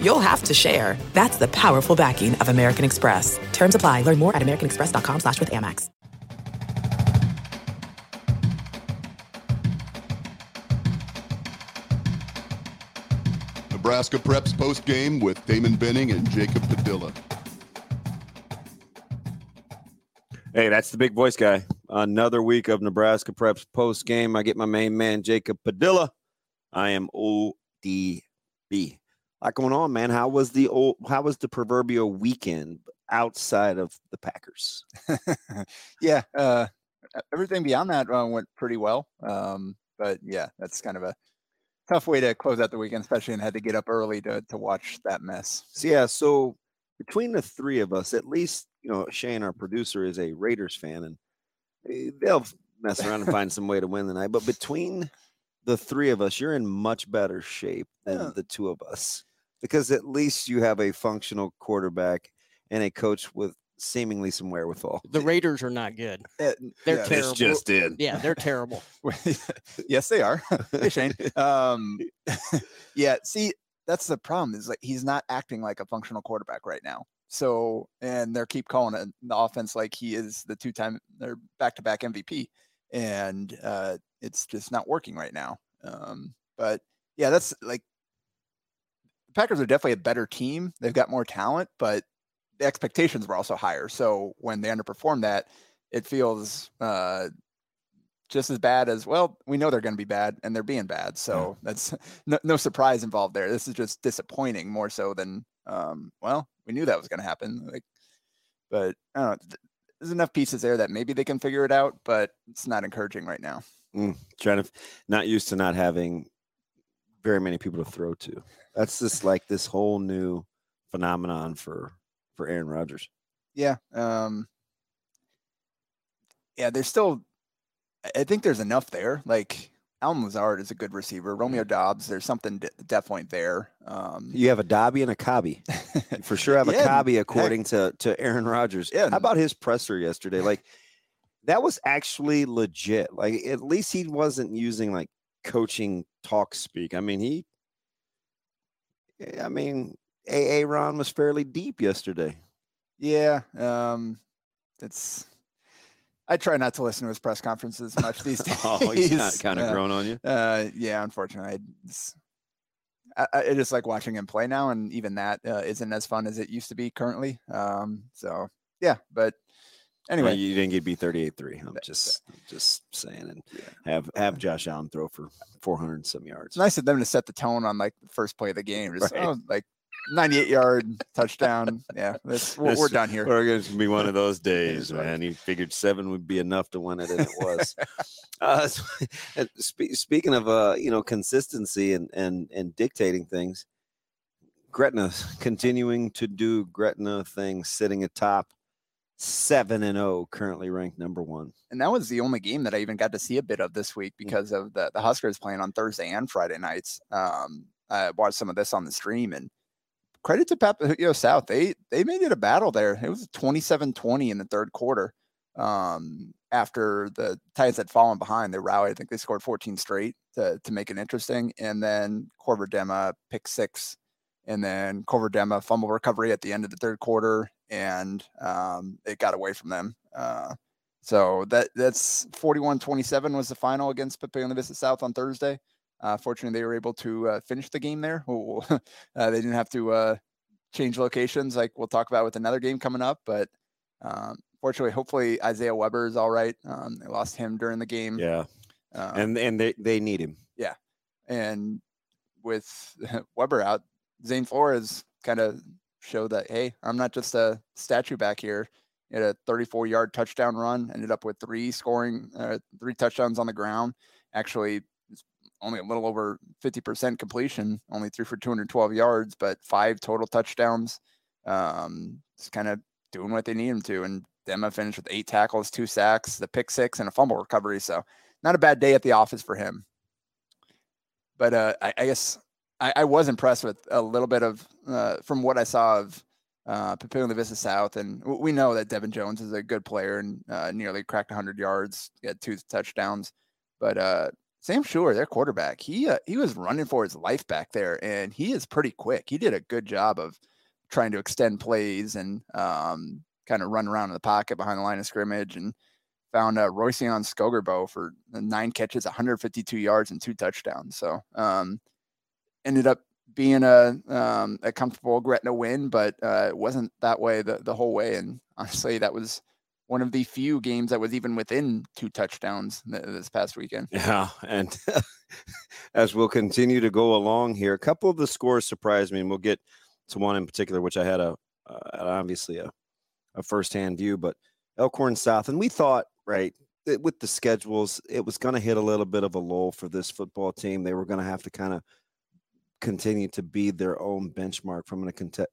you'll have to share. That's the powerful backing of American Express. Terms apply. Learn more at americanexpress.com slash with Amex. Nebraska Preps post game with Damon Benning and Jacob Padilla. Hey, that's the big voice guy. Another week of Nebraska Preps post game. I get my main man, Jacob Padilla. I am ODB. Lot going on, man. How was the old, how was the proverbial weekend outside of the Packers? yeah, uh, everything beyond that uh, went pretty well. Um, but yeah, that's kind of a tough way to close out the weekend, especially and had to get up early to to watch that mess. So, yeah, so between the three of us, at least you know Shane, our producer, is a Raiders fan, and eh, they'll mess around and find some way to win tonight. But between the three of us, you're in much better shape than Yeah. the two of us because at least you have a functional quarterback and a coach with seemingly some wherewithal. The Raiders are not good. They're yeah, terrible. just in. Yeah, they're terrible. yes, they are. hey, Shane. Um, yeah, see, that's the problem is like he's not acting like a functional quarterback right now. So, and they're keep calling it the offense like he is the two-time or back-to-back MVP, and uh, it's just not working right now. Um, but yeah, that's like the Packers are definitely a better team. They've got more talent, but the expectations were also higher. So when they underperform that, it feels uh, just as bad as well. We know they're going to be bad, and they're being bad. So that's no, no surprise involved there. This is just disappointing more so than um, well, we knew that was going to happen. Like, but I don't know. th- There's enough pieces there that maybe they can figure it out, but it's not encouraging right now. Mm, trying to not used to not having very many people to throw to. That's just like this whole new phenomenon for for Aaron Rodgers. Yeah. Um, yeah, there's still, I- think there's enough there. Like Allen Lazard is a good receiver. Romeo Doubs, there's something de- definitely there. Um, You have a Dobby and a Cobby. For sure have a Yeah, Cobby heck. according to to Aaron Rodgers. Yeah. How about his presser yesterday? Like that was actually legit. Like at least he wasn't using like coaching talk speak. I mean, he eh, I mean, AA Ron was fairly deep yesterday. Yeah, um, it's. I try not to listen to his press conferences much these days. Oh, he's not kind of Uh, grown on you. Uh, yeah, unfortunately, I, it's- I, I just like watching him play now, and even that uh, isn't as fun as it used to be currently. Um, so yeah, but Anyway, you didn't get beat 38-3. I'm just just saying and have have Josh Allen throw for 400 some yards. it's nice of them to set the tone on like the first play of the game. Just Right. oh, like 98 yard touchdown. Yeah, that's, we're, we're done here. We're going to be one of those days, man. He figured seven would be enough to win it, and it was. uh, spe- speaking of, uh, you know, consistency and and and dictating things, Gretna continuing to do Gretna things, sitting atop seven and zero, currently ranked number one. and that was the only game that I even got to see a bit of this week because of the the Huskers playing on Thursday and Friday nights. Um, I watched some of this on the stream and credit to Papio South. They they made it a battle there. It was 27-20 in the third quarter. Um, after the Titans had fallen behind, they rallied. I think they scored 14 straight to, to make it interesting. And then Corver Dema pick six, and then Corver Dema fumble recovery at the end of the third quarter, and um, it got away from them. Uh, so that that's 41-27 was the final against Papillion Vista South on Thursday. Uh, fortunately, they were able to uh, finish the game there. Uh, they didn't have to uh, change locations like we'll talk about with another game coming up. But um, fortunately, hopefully Isaiah Weber is all right. Um, they lost him during the game. Yeah, Um, and and they they need him. Yeah, and with Weber out, Zane Flores kind of showed that hey, I'm not just a statue back here. He had a 34 yard touchdown run, ended up with three scoring, uh, three touchdowns on the ground. Actually, only a little over 50% completion, only threw for 212 yards, but five total touchdowns. Um, it's kind of doing what they need him to. And Demma finished with eight tackles, two sacks, the pick six, and a fumble recovery. So not a bad day at the office for him. But uh, I, I guess I, I, was impressed with a little bit of uh, from what I saw of uh, Papillion Vista South, and we know that Devin Jones is a good player and uh, nearly cracked 100 yards, had two touchdowns. But uh, Sam Schuler, their quarterback, he uh, he was running for his life back there, and he is pretty quick. He did a good job of trying to extend plays and um, kind of run around in the pocket behind the line of scrimmage, and found uh, Royceon Skogerbo for nine catches, 152 yards, and two touchdowns. So um, ended up being a um, a comfortable Gretna win, but uh, it wasn't that way the, the whole way. And honestly, that was one of the few games that was even within two touchdowns this past weekend. Yeah, and as we'll continue to go along here, a couple of the scores surprised me, and we'll get to one in particular, which I had a uh, obviously a a firsthand view, but Elkhorn South, and we thought right with the schedules, it was going to hit a little bit of a lull for this football team. They were going to have to kind of continue to be their own benchmark from a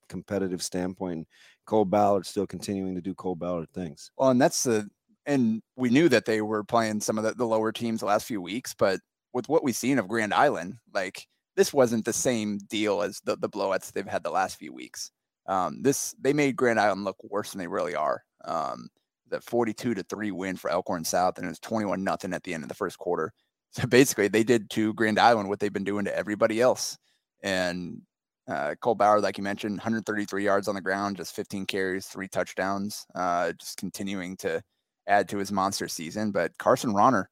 competitive standpoint. Cole Ballard still continuing to do Cole Ballard things. Well, and that's the and we knew that they were playing some of the, the lower teams the last few weeks, but with what we've seen of Grand Island, like this wasn't the same deal as the the blowouts they've had the last few weeks. Um, this they made Grand Island look worse than they really are. Um, the 42 to 3 win for Elkhorn South, and it was 21 nothing at the end of the first quarter. So basically, they did to Grand Island what they've been doing to everybody else. And uh, Cole Ballard, like you mentioned, 133 yards on the ground, just 15 carries, three touchdowns, uh, just continuing to add to his monster season. But Carson Ronner,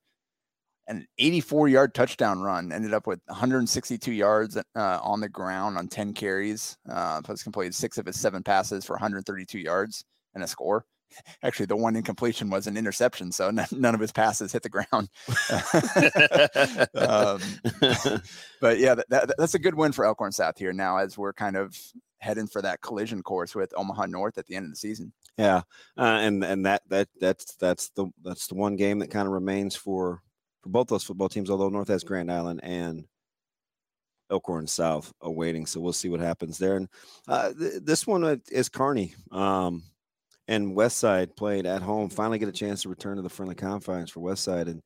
an 84 yard touchdown run, ended up with 162 yards uh, on the ground on 10 carries. Uh, plus completed six of his seven passes for 132 yards and a score actually the one incompletion was an interception so none of his passes hit the ground um, but yeah that, that, that's a good win for elkhorn south here now as we're kind of heading for that collision course with omaha north at the end of the season yeah uh, and and that that that's that's the that's the one game that kind of remains for for both those football teams although north has grand island and Elkhorn South awaiting. So we'll see what happens there. And uh, th- this one uh, is Kearney. Um, and Westside played at home. Finally, get a chance to return to the friendly confines for Westside and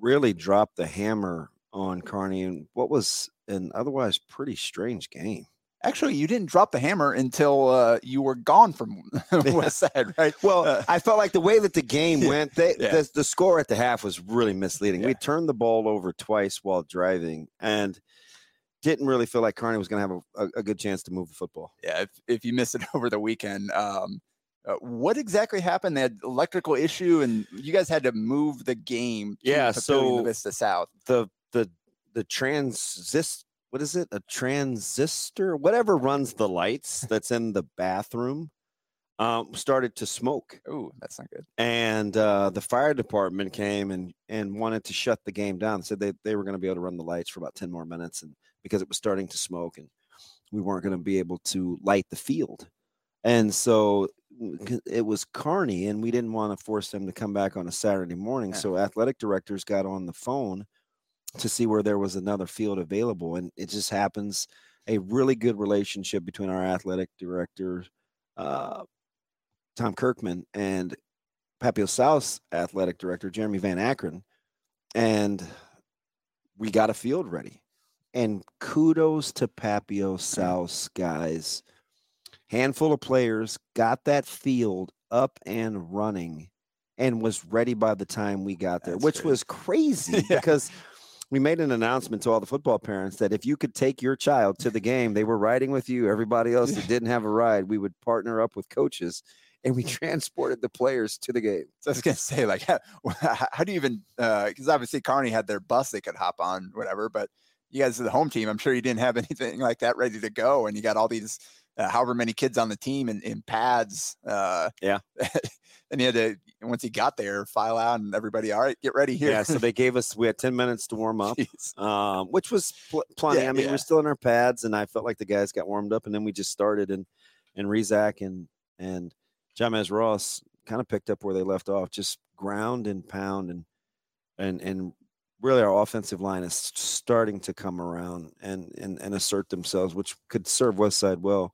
really drop the hammer on Kearney and what was an otherwise pretty strange game. Actually, you didn't drop the hammer until uh, you were gone from Westside, right? Well, uh, I felt like the way that the game went, they, yeah. the, the, score at the half was really misleading. Yeah. We turned the ball over twice while driving, and didn't really feel like Kearney was going to have a, a, a, good chance to move the football. Yeah, if, if you missed it over the weekend, um, uh, what exactly happened? That electrical issue, and you guys had to move the game. yeah, so Vista South. The the the transist what is it? A transistor, whatever runs the lights that's in the bathroom, um, started to smoke. Oh, that's not good. And uh, the fire department came and and wanted to shut the game down. Said they they were going to be able to run the lights for about ten more minutes, and because it was starting to smoke, and we weren't going to be able to light the field. And so it was Kearney, and we didn't want to force them to come back on a Saturday morning. Yeah. So athletic directors got on the phone to see where there was another field available, and it just happens a really good relationship between our athletic director, uh, Tom Kirkman, and Papio South's athletic director, Jeremy Van Akron, and we got a field ready. And kudos to Papio South's guys handful of players got that field up and running and was ready by the time we got there, That's which crazy. was crazy yeah. because we made an announcement to all the football parents that if you could take your child to the game, they were riding with you. Everybody else that didn't have a ride, we would partner up with coaches and we transported the players to the game. So I was gonna say, like, how, how do you even? Because uh, obviously, Kearney had their bus they could hop on, whatever. But you guys are the home team. I'm sure you didn't have anything like that ready to go, and you got all these uh, however many kids on the team in, in pads. Uh, yeah. and he had to, once he got there, file out and everybody, all right, get ready here. Yeah. So they gave us, we had 10 minutes to warm up, um, which was pl- plenty. Yeah, I mean, yeah. we're still in our pads and I felt like the guys got warmed up and then we just started and, and Rezak and, and Jamez Ross kind of picked up where they left off, just ground and pound and, and, and really our offensive line is starting to come around and and, and assert themselves, which could serve Westside well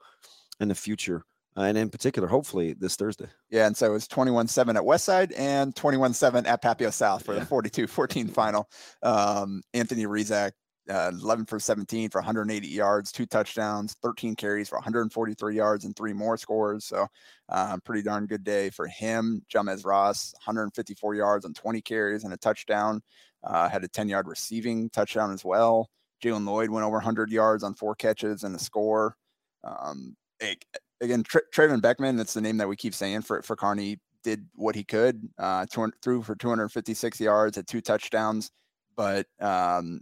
in the future. uh, and in particular, hopefully this Thursday. Yeah, and so it was 21-7 at Westside and 21-7 at Papio South for Yeah. the 42-14 final. Um, Anthony Rizak, uh, 11 for 17 for 180 yards, two touchdowns, 13 carries for 143 yards, and three more scores. So, uh, pretty darn good day for him. Jamez Ross, 154 yards on 20 carries and a touchdown. Uh, had a 10-yard receiving touchdown as well. Jalen Lloyd went over 100 yards on four catches and a score. Um, again, Tra- Traven Beckman, that's the name that we keep saying for for Kearney, did what he could, uh, threw for 256 yards, had two touchdowns. But um,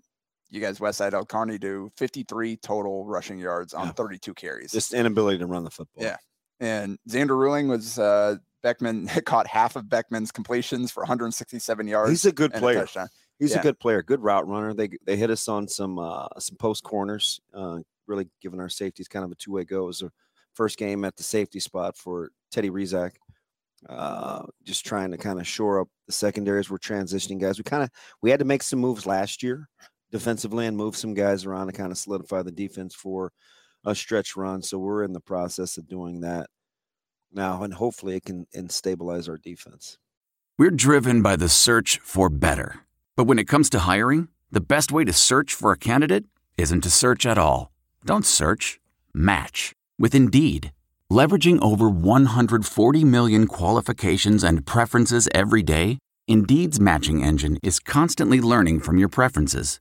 you guys, Westside El Kearney, do 53 total rushing yards on Yeah. 32 carries. Just inability to run the football. Yeah. and Xander Ruling was uh, Beckman caught half of Beckman's completions for 167 yards. He's a good and a player. He's Yeah. a good player, good route runner. They they hit us on some uh, some post corners, uh, really giving our safeties kind of a two way go. It was the first game at the safety spot for Teddy Rizak. Uh, just trying to kind of shore up the secondaries. We're transitioning guys. We kind of we had to make some moves last year defensively and move some guys around to kind of solidify the defense for a stretch run. So we're in the process of doing that now, and hopefully it can and stabilize our defense. We're driven by the search for better. But when it comes to hiring, the best way to search for a candidate isn't to search at all. Don't search, match with Indeed. Leveraging over 140 million qualifications and preferences every day, Indeed's matching engine is constantly learning from your preferences.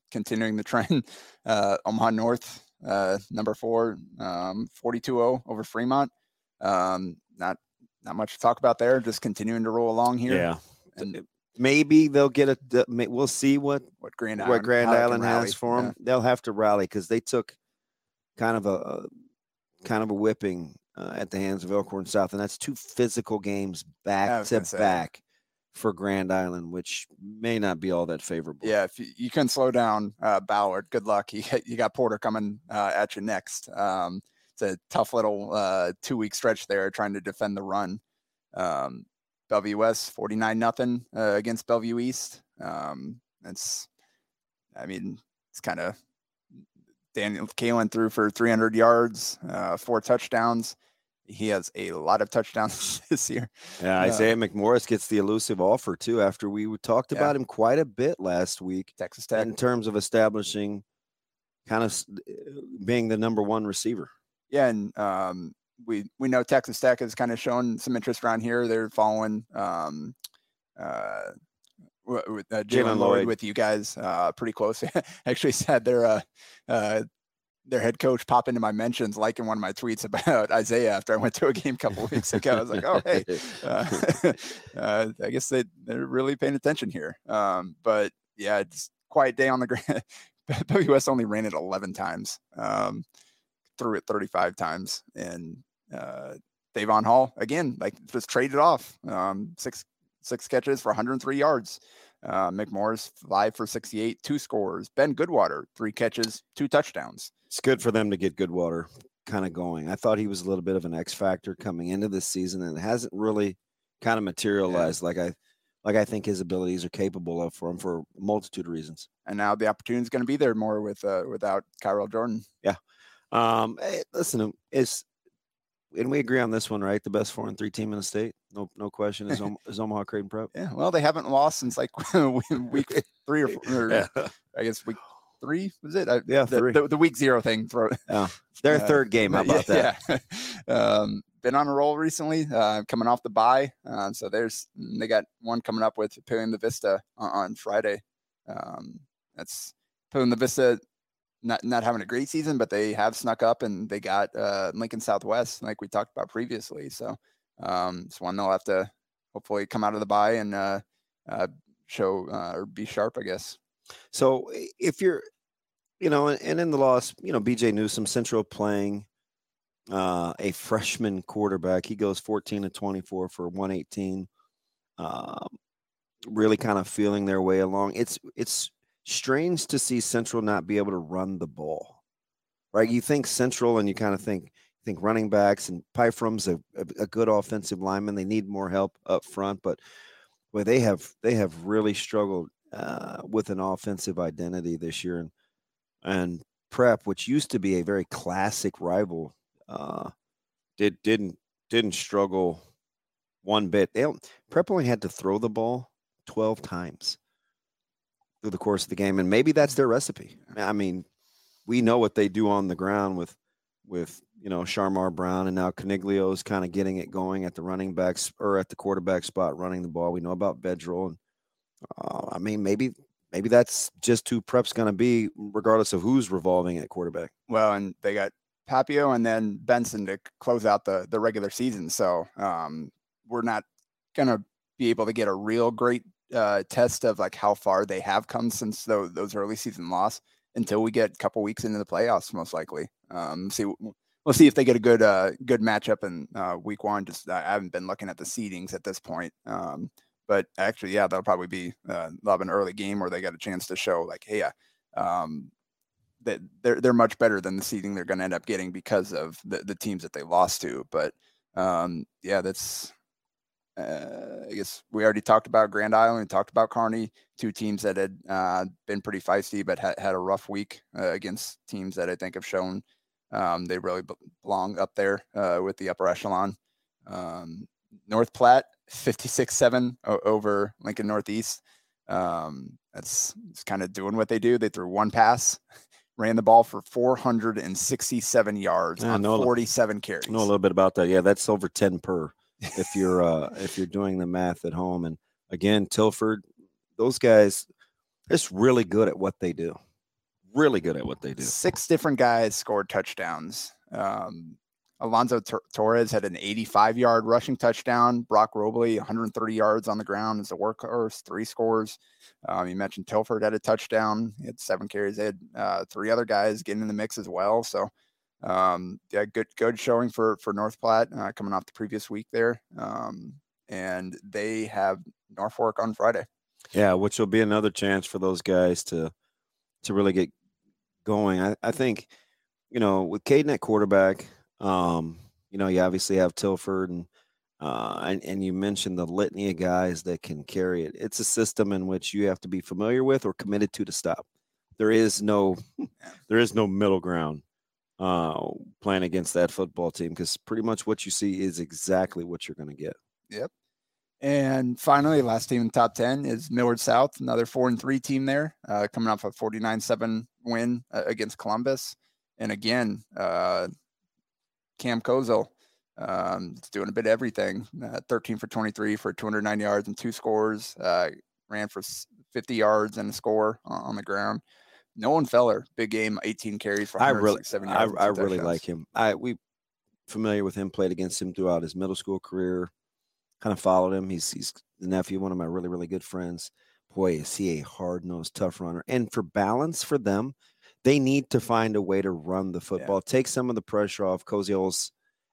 continuing the trend, uh, Omaha North, uh, number four, um, 42-0 over Fremont. Um, not not much to talk about there. Just continuing to roll along here. Yeah. and Maybe they'll get a. We'll see what what Grand what Island, Grand how it Island has for Yeah. them. They'll have to rally because they took kind of a, a kind of a whipping uh, at the hands of Elkhorn South, and that's two physical games back to say. back for Grand Island, which may not be all that favorable. Yeah, if you, you can slow down uh, Ballard, good luck. You, got- you got Porter coming uh, at you next. Um, it's a tough little uh, two week stretch there trying to defend the run. Um, Bellevue West 49 nothing uh, against Bellevue East. Um, it's, I mean, it's kind of Daniel Kaelin threw for 300 yards, uh, four touchdowns. He has a lot of touchdowns this year. Yeah, Uh, Isaiah McMorris gets the elusive offer too. After we talked Yeah. about him quite a bit last week Texas Tech. in terms of establishing, kind of uh, being the number one receiver. yeah, and um, we we know Texas Tech has kind of shown some interest around here. They're following um, uh, uh, Jalen Lloyd with you guys uh, pretty close. Actually, said their uh, uh, their head coach pop into my mentions, liking one of my tweets about Isaiah after I went to a game a couple weeks ago. I was like, oh hey, uh, uh, I guess they they're really paying attention here. Um, but yeah, it's quiet day on the ground. WS only ran it 11 times, um, threw it 35 times, and uh, Davon Hall again, like just traded off um, six six catches for 103 yards. Uh, McMorris five for 68, two scores. Ben Goodwater three catches, two touchdowns. It's good for them to get Goodwater kind of going. I thought he was a little bit of an X factor coming into this season, and it hasn't really kind of materialized like I like I think his abilities are capable of for him for a multitude of reasons. And now the opportunity is going to be there more with uh, without Kyrell Jordan. Yeah. Um, hey, listen, it's and we agree on this one, right? The best four and three team in the state, no no question, is, Om- is Omaha Creighton Prep. Yeah, well, they haven't lost since like week three or four. or Yeah. I guess week three was it? I, Yeah, the, three. The, the week zero thing. Throw, Their Uh, third game. How about that? Yeah. um, been on a roll recently, uh, coming off the bye. Uh, so there's they got one coming up with Papillion-La Vista on, on Friday. Um, that's Papillion-La Vista not not having a great season, but they have snuck up and they got uh, Lincoln Southwest, like we talked about previously. So um, it's one they'll have to hopefully come out of the bye and uh, uh, show uh, or be sharp, I guess. So if you're, you know, and, in the loss, you know, BJ Newsom Central playing uh, a freshman quarterback, he goes 14 to 24 for 118. Um, really kind of feeling their way along. It's it's strange to see Central not be able to run the ball, right? You think Central, and you kind of think think running backs and Pyfrom's a, a, a good offensive lineman. They need more help up front, but boy, they have they have really struggled uh, with an offensive identity this year, and and Prep, which used to be a very classic rival, uh, did didn't didn't struggle one bit. They Prep only had to throw the ball twelve times through the course of the game, and maybe that's their recipe. I mean, we know what they do on the ground with with you know Sharmar Brown, and now Caniglio's kind of getting it going at the running backs or at the quarterback spot, running the ball. We know about Bedrell, and uh, I mean maybe maybe that's just who Prep's going to be, regardless of who's revolving at quarterback. Well, and they got Papio and then Benson to close out the the regular season. So um, we're not gonna be able to get a real great uh, test of like how far they have come since tho- those early season loss until we get a couple weeks into the playoffs, most likely. Um, see, we'll see if they get a good uh, good matchup in uh, week one. Just I haven't been looking at the seedings at this point. Um, but actually, yeah, that'll probably be uh, they'll an early game where they got a chance to show like, hey, uh, um, that they're they're much better than the seeding they're going to end up getting because of the, the teams that they lost to. But um, yeah, that's uh, I guess we already talked about Grand Island, we talked about Kearney, two teams that had uh, been pretty feisty but had, had a rough week uh, against teams that I think have shown um, they really belong up there uh, with the upper echelon. Um, North Platte, 56-7 o- over Lincoln Northeast. Um, that's kind of doing what they do. They threw one pass, ran the ball for 467 yards Yeah, on know a li- 47 carries. know a little bit about that. Yeah, that's over ten per if you're uh, if you're doing the math at home. And again, Tilford, those guys, just really good at what they do. Really good at what they do. Six different guys scored touchdowns. Um, Alonzo Tor- Torres had an 85 yard rushing touchdown. Brock Robley, 130 yards on the ground as a workhorse, three scores. Um, you mentioned Tilford had a touchdown. He had seven carries. They had uh, three other guys getting in the mix as well. So, um, yeah, good good showing for for North Platte uh, coming off the previous week there. Um, and they have Norfolk on Friday. Yeah, which will be another chance for those guys to to really get going. I, I think, you know, with Caden at quarterback, um, you know, you obviously have Tilford and uh, and, and you mentioned the litany of guys that can carry it. It's a system in which you have to be familiar with or committed to to stop. There is no there is no middle ground uh, playing against that football team because pretty much what you see is exactly what you're going to get. Yep. And finally, last team in the top 10 is Millard South, another four and three team there, uh, coming off a 49 7 win uh, against Columbus. And again, uh, Cam Kozel um, doing a bit of everything uh, 13 for 23 for 209 yards and two scores, uh, ran for 50 yards and a score on, the ground. Nolan Feller, big game, 18 carries for I really, 167 I, I really like him. I we familiar with him. Played against him throughout his middle school career. Kind of followed him. He's he's the nephew, of one of my really really good friends. Boy, is he a hard nosed, tough runner. And for balance for them, they need to find a way to run the football, take some of the pressure off Koziel's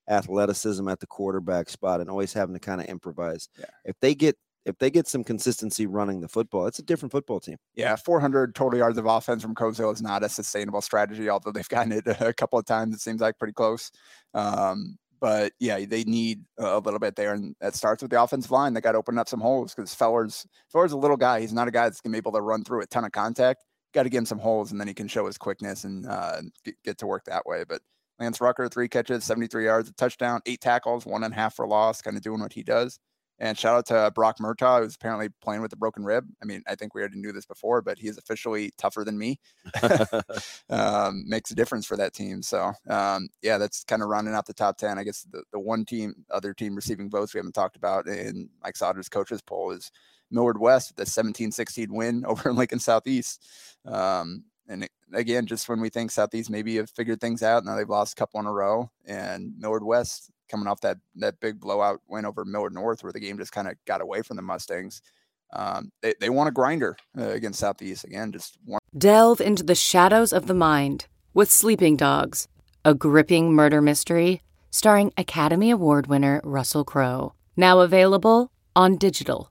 athleticism at the quarterback spot, and always having to kind of improvise. Yeah. If they get if they get some consistency running the football, it's a different football team. Yeah, 400 total yards of offense from Kozel is not a sustainable strategy, although they've gotten it a couple of times. It seems like pretty close. Um, but yeah, they need a little bit there. And that starts with the offensive line. They got to open up some holes because Feller's, Feller's a little guy. He's not a guy that's going to be able to run through a ton of contact. Got to give him some holes and then he can show his quickness and uh, get, get to work that way. But Lance Rucker, three catches, 73 yards, a touchdown, eight tackles, one and a half for loss, kind of doing what he does. And shout out to Brock Murtaugh, who's apparently playing with a broken rib. I mean, I think we already knew this before, but he's officially tougher than me. um, makes a difference for that team. So, um, yeah, that's kind of rounding out the top 10. I guess the, the one team, other team receiving votes we haven't talked about in Mike Sauter's coaches poll is Millard West, the 17 16 win over Lincoln Southeast. Um, and again, just when we think Southeast maybe have figured things out, now they've lost a couple in a row, and Millard West coming off that that big blowout win over Millard North, where the game just kind of got away from the Mustangs. Um, they they want a grinder uh, against Southeast again. Just one. Delve into the shadows of the mind with Sleeping Dogs, a gripping murder mystery starring Academy Award winner Russell Crowe. Now available on digital.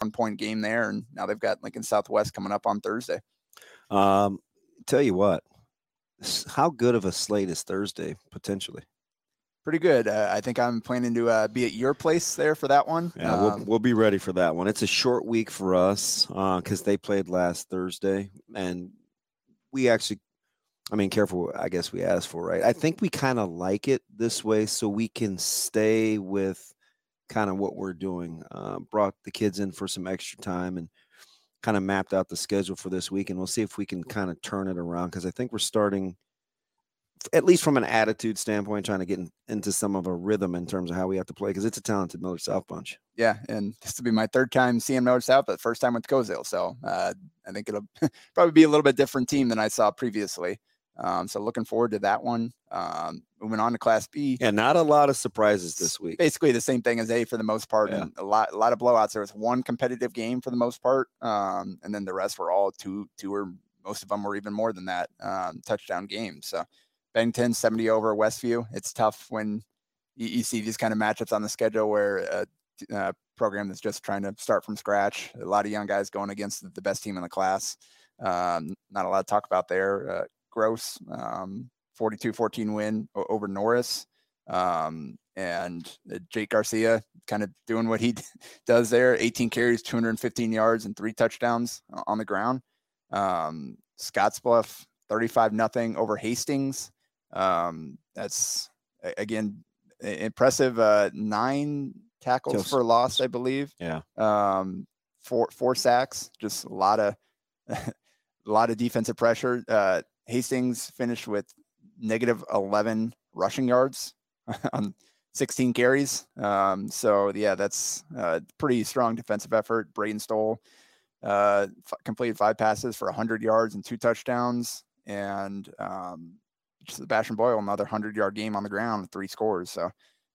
One point game there, and now they've got Lincoln Southwest coming up on Thursday. Um, tell you what, how good of a slate is Thursday potentially? Pretty good. Uh, I think I'm planning to uh, be at your place there for that one. Yeah, we'll, Um, we'll be ready for that one. It's a short week for us because they played last Thursday, and we actually, I mean, careful. I guess we asked for right. I think we kind of like it this way, so we can stay with kind of what we're doing. Uh, brought the kids in for some extra time and kind of mapped out the schedule for this week, and we'll see if we can kind of turn it around because I think we're starting. At least from an attitude standpoint, trying to get in, into some of a rhythm in terms of how we have to play because it's a talented Millard South bunch. yeah, and this will be my third time seeing Millard South, but first time with Cozale. So uh, I think it'll probably be a little bit different team than I saw previously. Um, so looking forward to that one. Um, moving on to Class B. Yeah, not a lot of surprises this week. Basically the same thing as A for the most part, Yeah. and a lot, a lot of blowouts. There was one competitive game for the most part, um, and then the rest were all two, two or most of them were even more than that um, touchdown games. So Bennington 70 over Westview. It's tough when you, you see these kind of matchups on the schedule where a program that's just trying to start from scratch. A lot of young guys going against the- the best team in the class. Um, not a lot to talk about there. Uh, Gross, um, 42-14 win over Norris. Um, and uh, Jake Garcia kind of doing what he d- does there. 18 carries, 215 yards, and three touchdowns on the ground. Um, Scottsbluff, 35 nothing over Hastings. Um, that's again impressive. Uh, nine tackles Kills. for loss, I believe. Yeah. Um, four four sacks. Just a lot of a lot of defensive pressure. Uh, Hastings finished with negative 11 rushing yards on 16 carries. Um, so yeah, that's a pretty strong defensive effort. Braden Stoll uh, f- completed five passes for 100 yards and two touchdowns, and um, Sebastian Boyle another 100 yard game on the ground three scores. So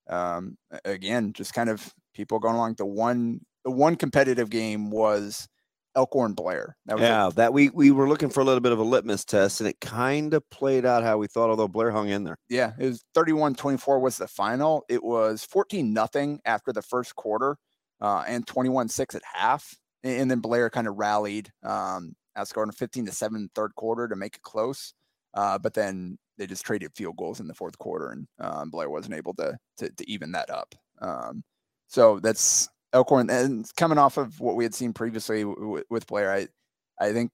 um, again, just kind of people going along. The one the one competitive game was Elkhorn Blair. That Yeah, that we we were looking for a little bit of a litmus test, and it kind of played out how we thought. Although Blair hung in there. Yeah, it was 31-24 was the final. It was 14 nothing after the first quarter uh, and 21-6 at half. And, and then Blair kind of rallied, um, outscoring 15 to 7 third quarter to make it close. Uh, but then they just traded field goals in the fourth quarter, and um, Blair wasn't able to, to to even that up. Um, so that's Elkhorn, and coming off of what we had seen previously w- with Blair, I I think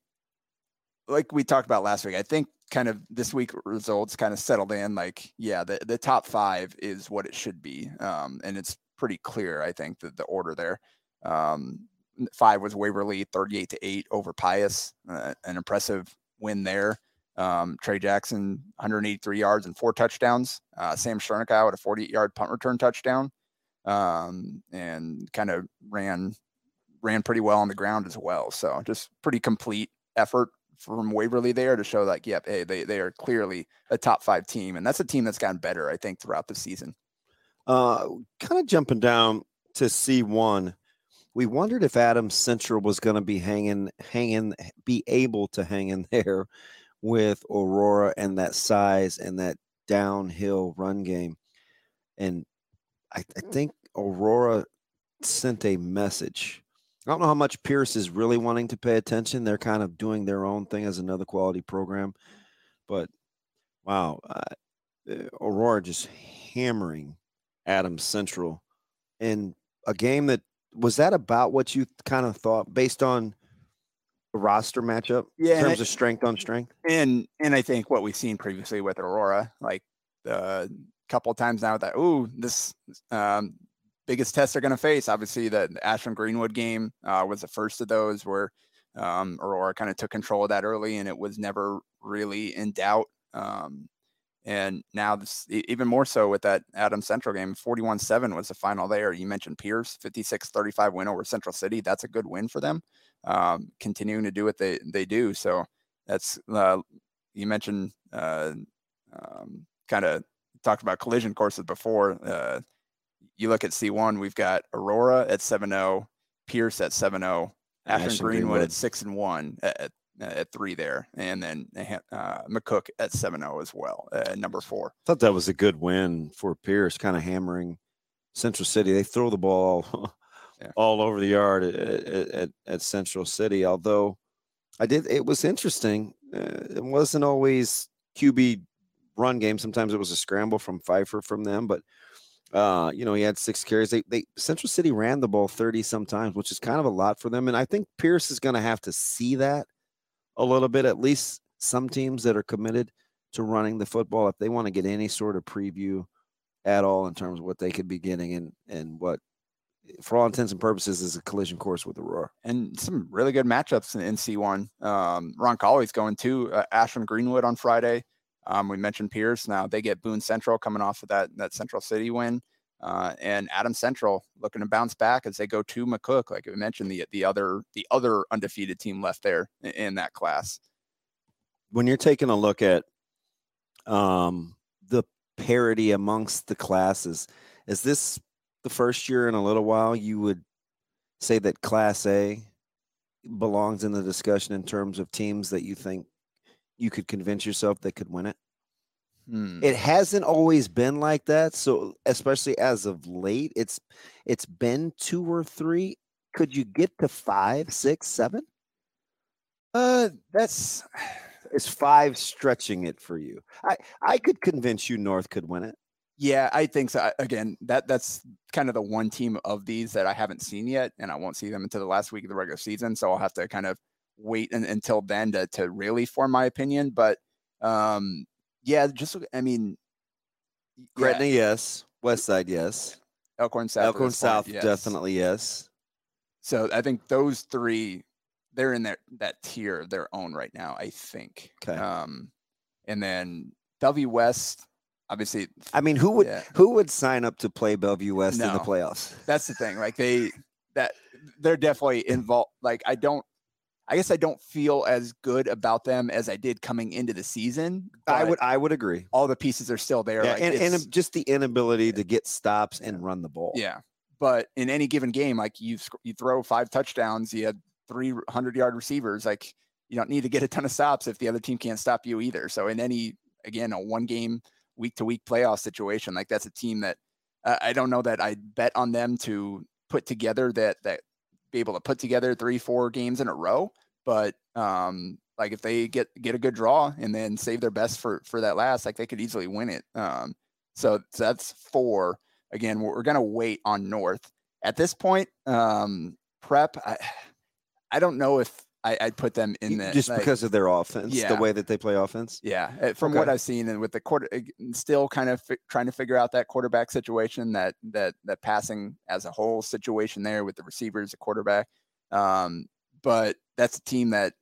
like we talked about last week, I think kind of this week results kind of settled in. Like, yeah, the, the top five is what it should be. Um, and it's pretty clear, I think, that the order there. Um, five was Waverly, 38 to 8 over Pius, uh, an impressive win there. Um, Trey Jackson, 183 yards and four touchdowns. Uh, Sam Chernichow had a 48 yard punt return touchdown um, and kind of ran ran pretty well on the ground as well. So just pretty complete effort from Waverly there to show like, yep, hey, they they are clearly a top five team, and that's a team that's gotten better, I think, throughout the season. Uh, kind of jumping down to C1, we wondered if Adams Central was going to be hanging, hanging, be able to hang in there with Aurora and that size and that downhill run game. And I, I think Aurora sent a message. I don't know how much Pierce is really wanting to pay attention. They're kind of doing their own thing as another quality program. But wow, uh, Aurora just hammering Adams Central in a game that was that about what you kind of thought based on the roster matchup Yeah, in terms of strength on strength? and and I think what we've seen previously with Aurora, like a couple times now, that ooh, this um, biggest test they're going to face. Obviously, the, Ashland Greenwood game uh, was the first of those where um, Aurora kind of took control of that early, and it was never really in doubt. Um, and now this even more so with that Adams Central game, 41-7 was the final there. You mentioned Pierce, 56-35 win over Central City. That's a good win for them. Um, continuing to do what they they do. So that's uh, you mentioned uh, um, kind of talked about collision courses before. Uh, you look at C1, we've got Aurora at 7-0, Pierce at 7-0, Ashland Ashland Greenwood, Greenwood. at 6 and 1 at, at, at 3 there, and then uh, McCook at 7-0 as well, uh, number 4. thought that was a good win for Pierce, kind of hammering Central City. They throw the ball Yeah. all over the yard at, at, at, at Central City. Although I did, it was interesting. Uh, it wasn't always QB run game. Sometimes it was a scramble from Pfeiffer from them, but uh, you know, he had six carries. They, they Central City ran the ball 30 sometimes, which is kind of a lot for them. And I think Pierce is going to have to see that a little bit, at least some teams that are committed to running the football, if they want to get any sort of preview at all in terms of what they could be getting and, and what, for all intents and purposes, is a collision course with Aurora. and some really good matchups in, in C1. Um, Ron Colley's going to uh, Ashland Greenwood on Friday. Um, we mentioned Pierce. Now they get Boone Central coming off of that that Central City win, uh, and Adams Central looking to bounce back as they go to McCook. Like we mentioned, the the other the other undefeated team left there in, in that class. When you're taking a look at um, the parity amongst the classes, is this the first year in a little while you would say that Class A belongs in the discussion in terms of teams that you think you could convince yourself that could win it? Hmm. it hasn't always been like that so especially as of late it's it's been two or three could you get to five six seven Uh, that's is five stretching it for you i i could convince you north could win it Yeah, I think so. Again, that that's kind of the one team of these that I haven't seen yet, and I won't see them until the last week of the regular season. So I'll have to kind of wait un- until then to to really form my opinion. But um, yeah, just I mean, yeah, gretna yes west side yes Elkhorn South, elkhorn south yes. definitely yes So I think those three, they're in their that tier of their own right now. I think. Okay. Um, and then W West, obviously, i mean who would Yeah. who would sign up to play bellevue west in the playoffs that's the thing. Like they that they're definitely involved. Like I don't. I guess I don't feel as good about them as I did coming into the season. i would i would agree All the pieces are still there. yeah, like and, and just the inability to get stops and run the ball yeah. But in any given game, like you you throw five touchdowns, you had three hundred yard receivers. Like you don't need to get a ton of stops if the other team can't stop you either. So in any again a one game week to week playoff situation, like that's a team that uh, I don't know that I bet on them to put together that that be able to put together three four games in a row. But um, like if they get get a good draw and then save their best for for that last, like they could easily win it. Um, so, so that's four. Again, we're, we're gonna wait on North at this point. Um, prep, I, I don't know if I, I'd put them in Y- the just like- because of their offense Yeah. the way that they play offense yeah, uh, from what I've seen and with the quarter, uh, still kind of fi- trying to figure out that quarterback situation, that that that passing as a whole situation there with the receivers, the quarterback. Um, but that's a team that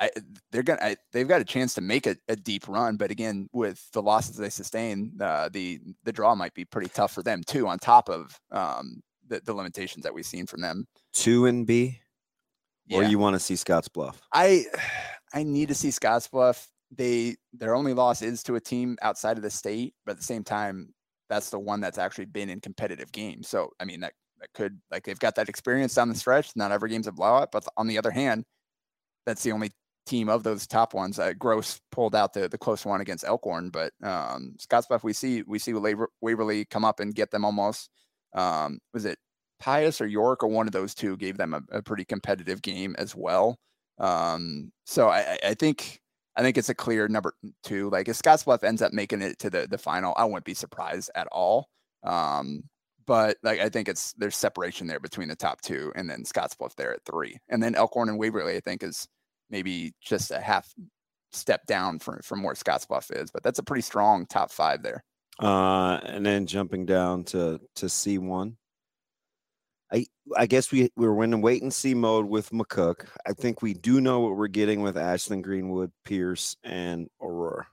I, they're gonna I, they've got a chance to make a, a deep run, but again, with the losses they sustain, uh, the the draw might be pretty tough for them too. On top of um, the, the limitations that we've seen from them. two and b or you want to see Scottsbluff? I I need to see Scottsbluff. They their only loss is to a team outside of the state, but at the same time, that's the one that's actually been in competitive games. So I mean that that could like they've got that experience down the stretch. Not every game's a blowout, but on the other hand, that's the only team of those top ones. Uh, Gross pulled out the the close one against Elkhorn, but um, Scottsbluff we see we see Waverly come up and get them almost. Um, was it Pius or York or one of those two gave them a, a pretty competitive game as well. Um, so I, I think I think it's a clear number two. Like if Scottsbluff ends up making it to the the final, I wouldn't be surprised at all. Um, but like I think it's there's separation there between the top two, and then Scottsbluff there at three, and then Elkhorn and Waverly I think is maybe just a half step down from from where Scottsbluff is, but that's a pretty strong top five there. Uh, and then jumping down to to C one. I I guess we we were in wait and see mode with McCook. I think we do know what we're getting with Ashland Greenwood, Pierce, and Aurora.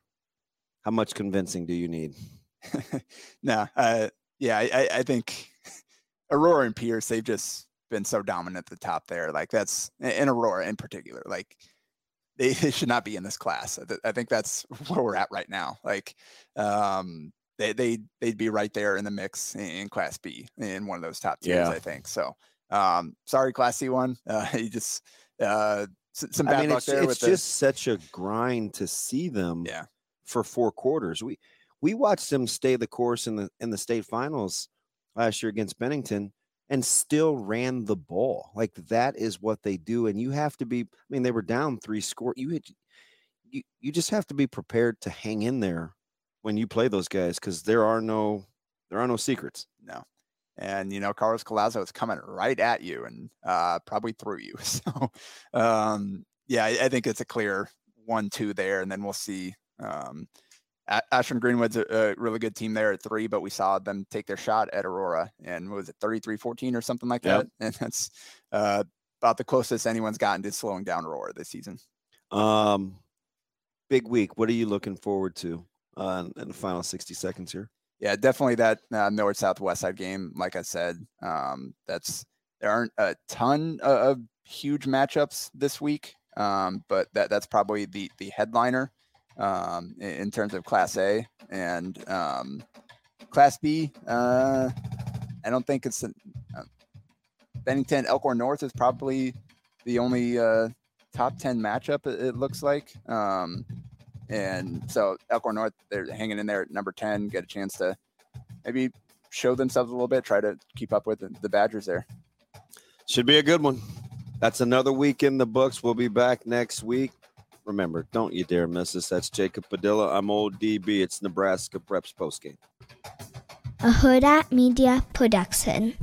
How much convincing do you need? no, uh, yeah, I, I think Aurora and Pierce they've just been so dominant at the top there. Like that's in Aurora in particular. Like they, they should not be in this class. I think that's where we're at right now. Like um, they they they'd be right there in the mix in Class B in one of those top teams. Yeah. I think so. Um, sorry, Class C one. Uh, you just uh, some bad I mean, luck it's, there. It's just the... such a grind to see them. Yeah. For four quarters, we we watched them stay the course in the in the state finals last year against Bennington and still ran the ball. Like that is what they do. And you have to be, I mean, they were down three score. You had, you, you just have to be prepared to hang in there when you play those guys because there are no there are no secrets. No. And you know, Carlos Collazo is coming right at you and uh, probably through you. So um, yeah, I, I, think it's a clear one two there, and then we'll see. Um, Ashland Greenwood's a, a, really good team there at three, but we saw them take their shot at Aurora and was it 33-14 or something like yep. that? And that's uh, about the closest anyone's gotten to slowing down Aurora this season. Um, big week. What are you looking forward to? uh, in the final 60 seconds here. Yeah, definitely that uh, north south west side game. Like I said, um, that's there aren't a ton of, of huge matchups this week, um, but that that's probably the the headliner um, in, terms of Class A and um, Class B. Uh, I don't think it's uh, Bennington Elkhorn North is probably the only uh, top ten matchup. It, it looks like. Um, and so Elkhorn North, they're hanging in there at number 10, get a chance to maybe show themselves a little bit, try to keep up with the Badgers there. Should be a good one. That's another week in the books. We'll be back next week. Remember, don't you dare miss us. That's Jacob Padilla. I'm old DB. It's Nebraska Preps postgame. A Hurrdat Media Production.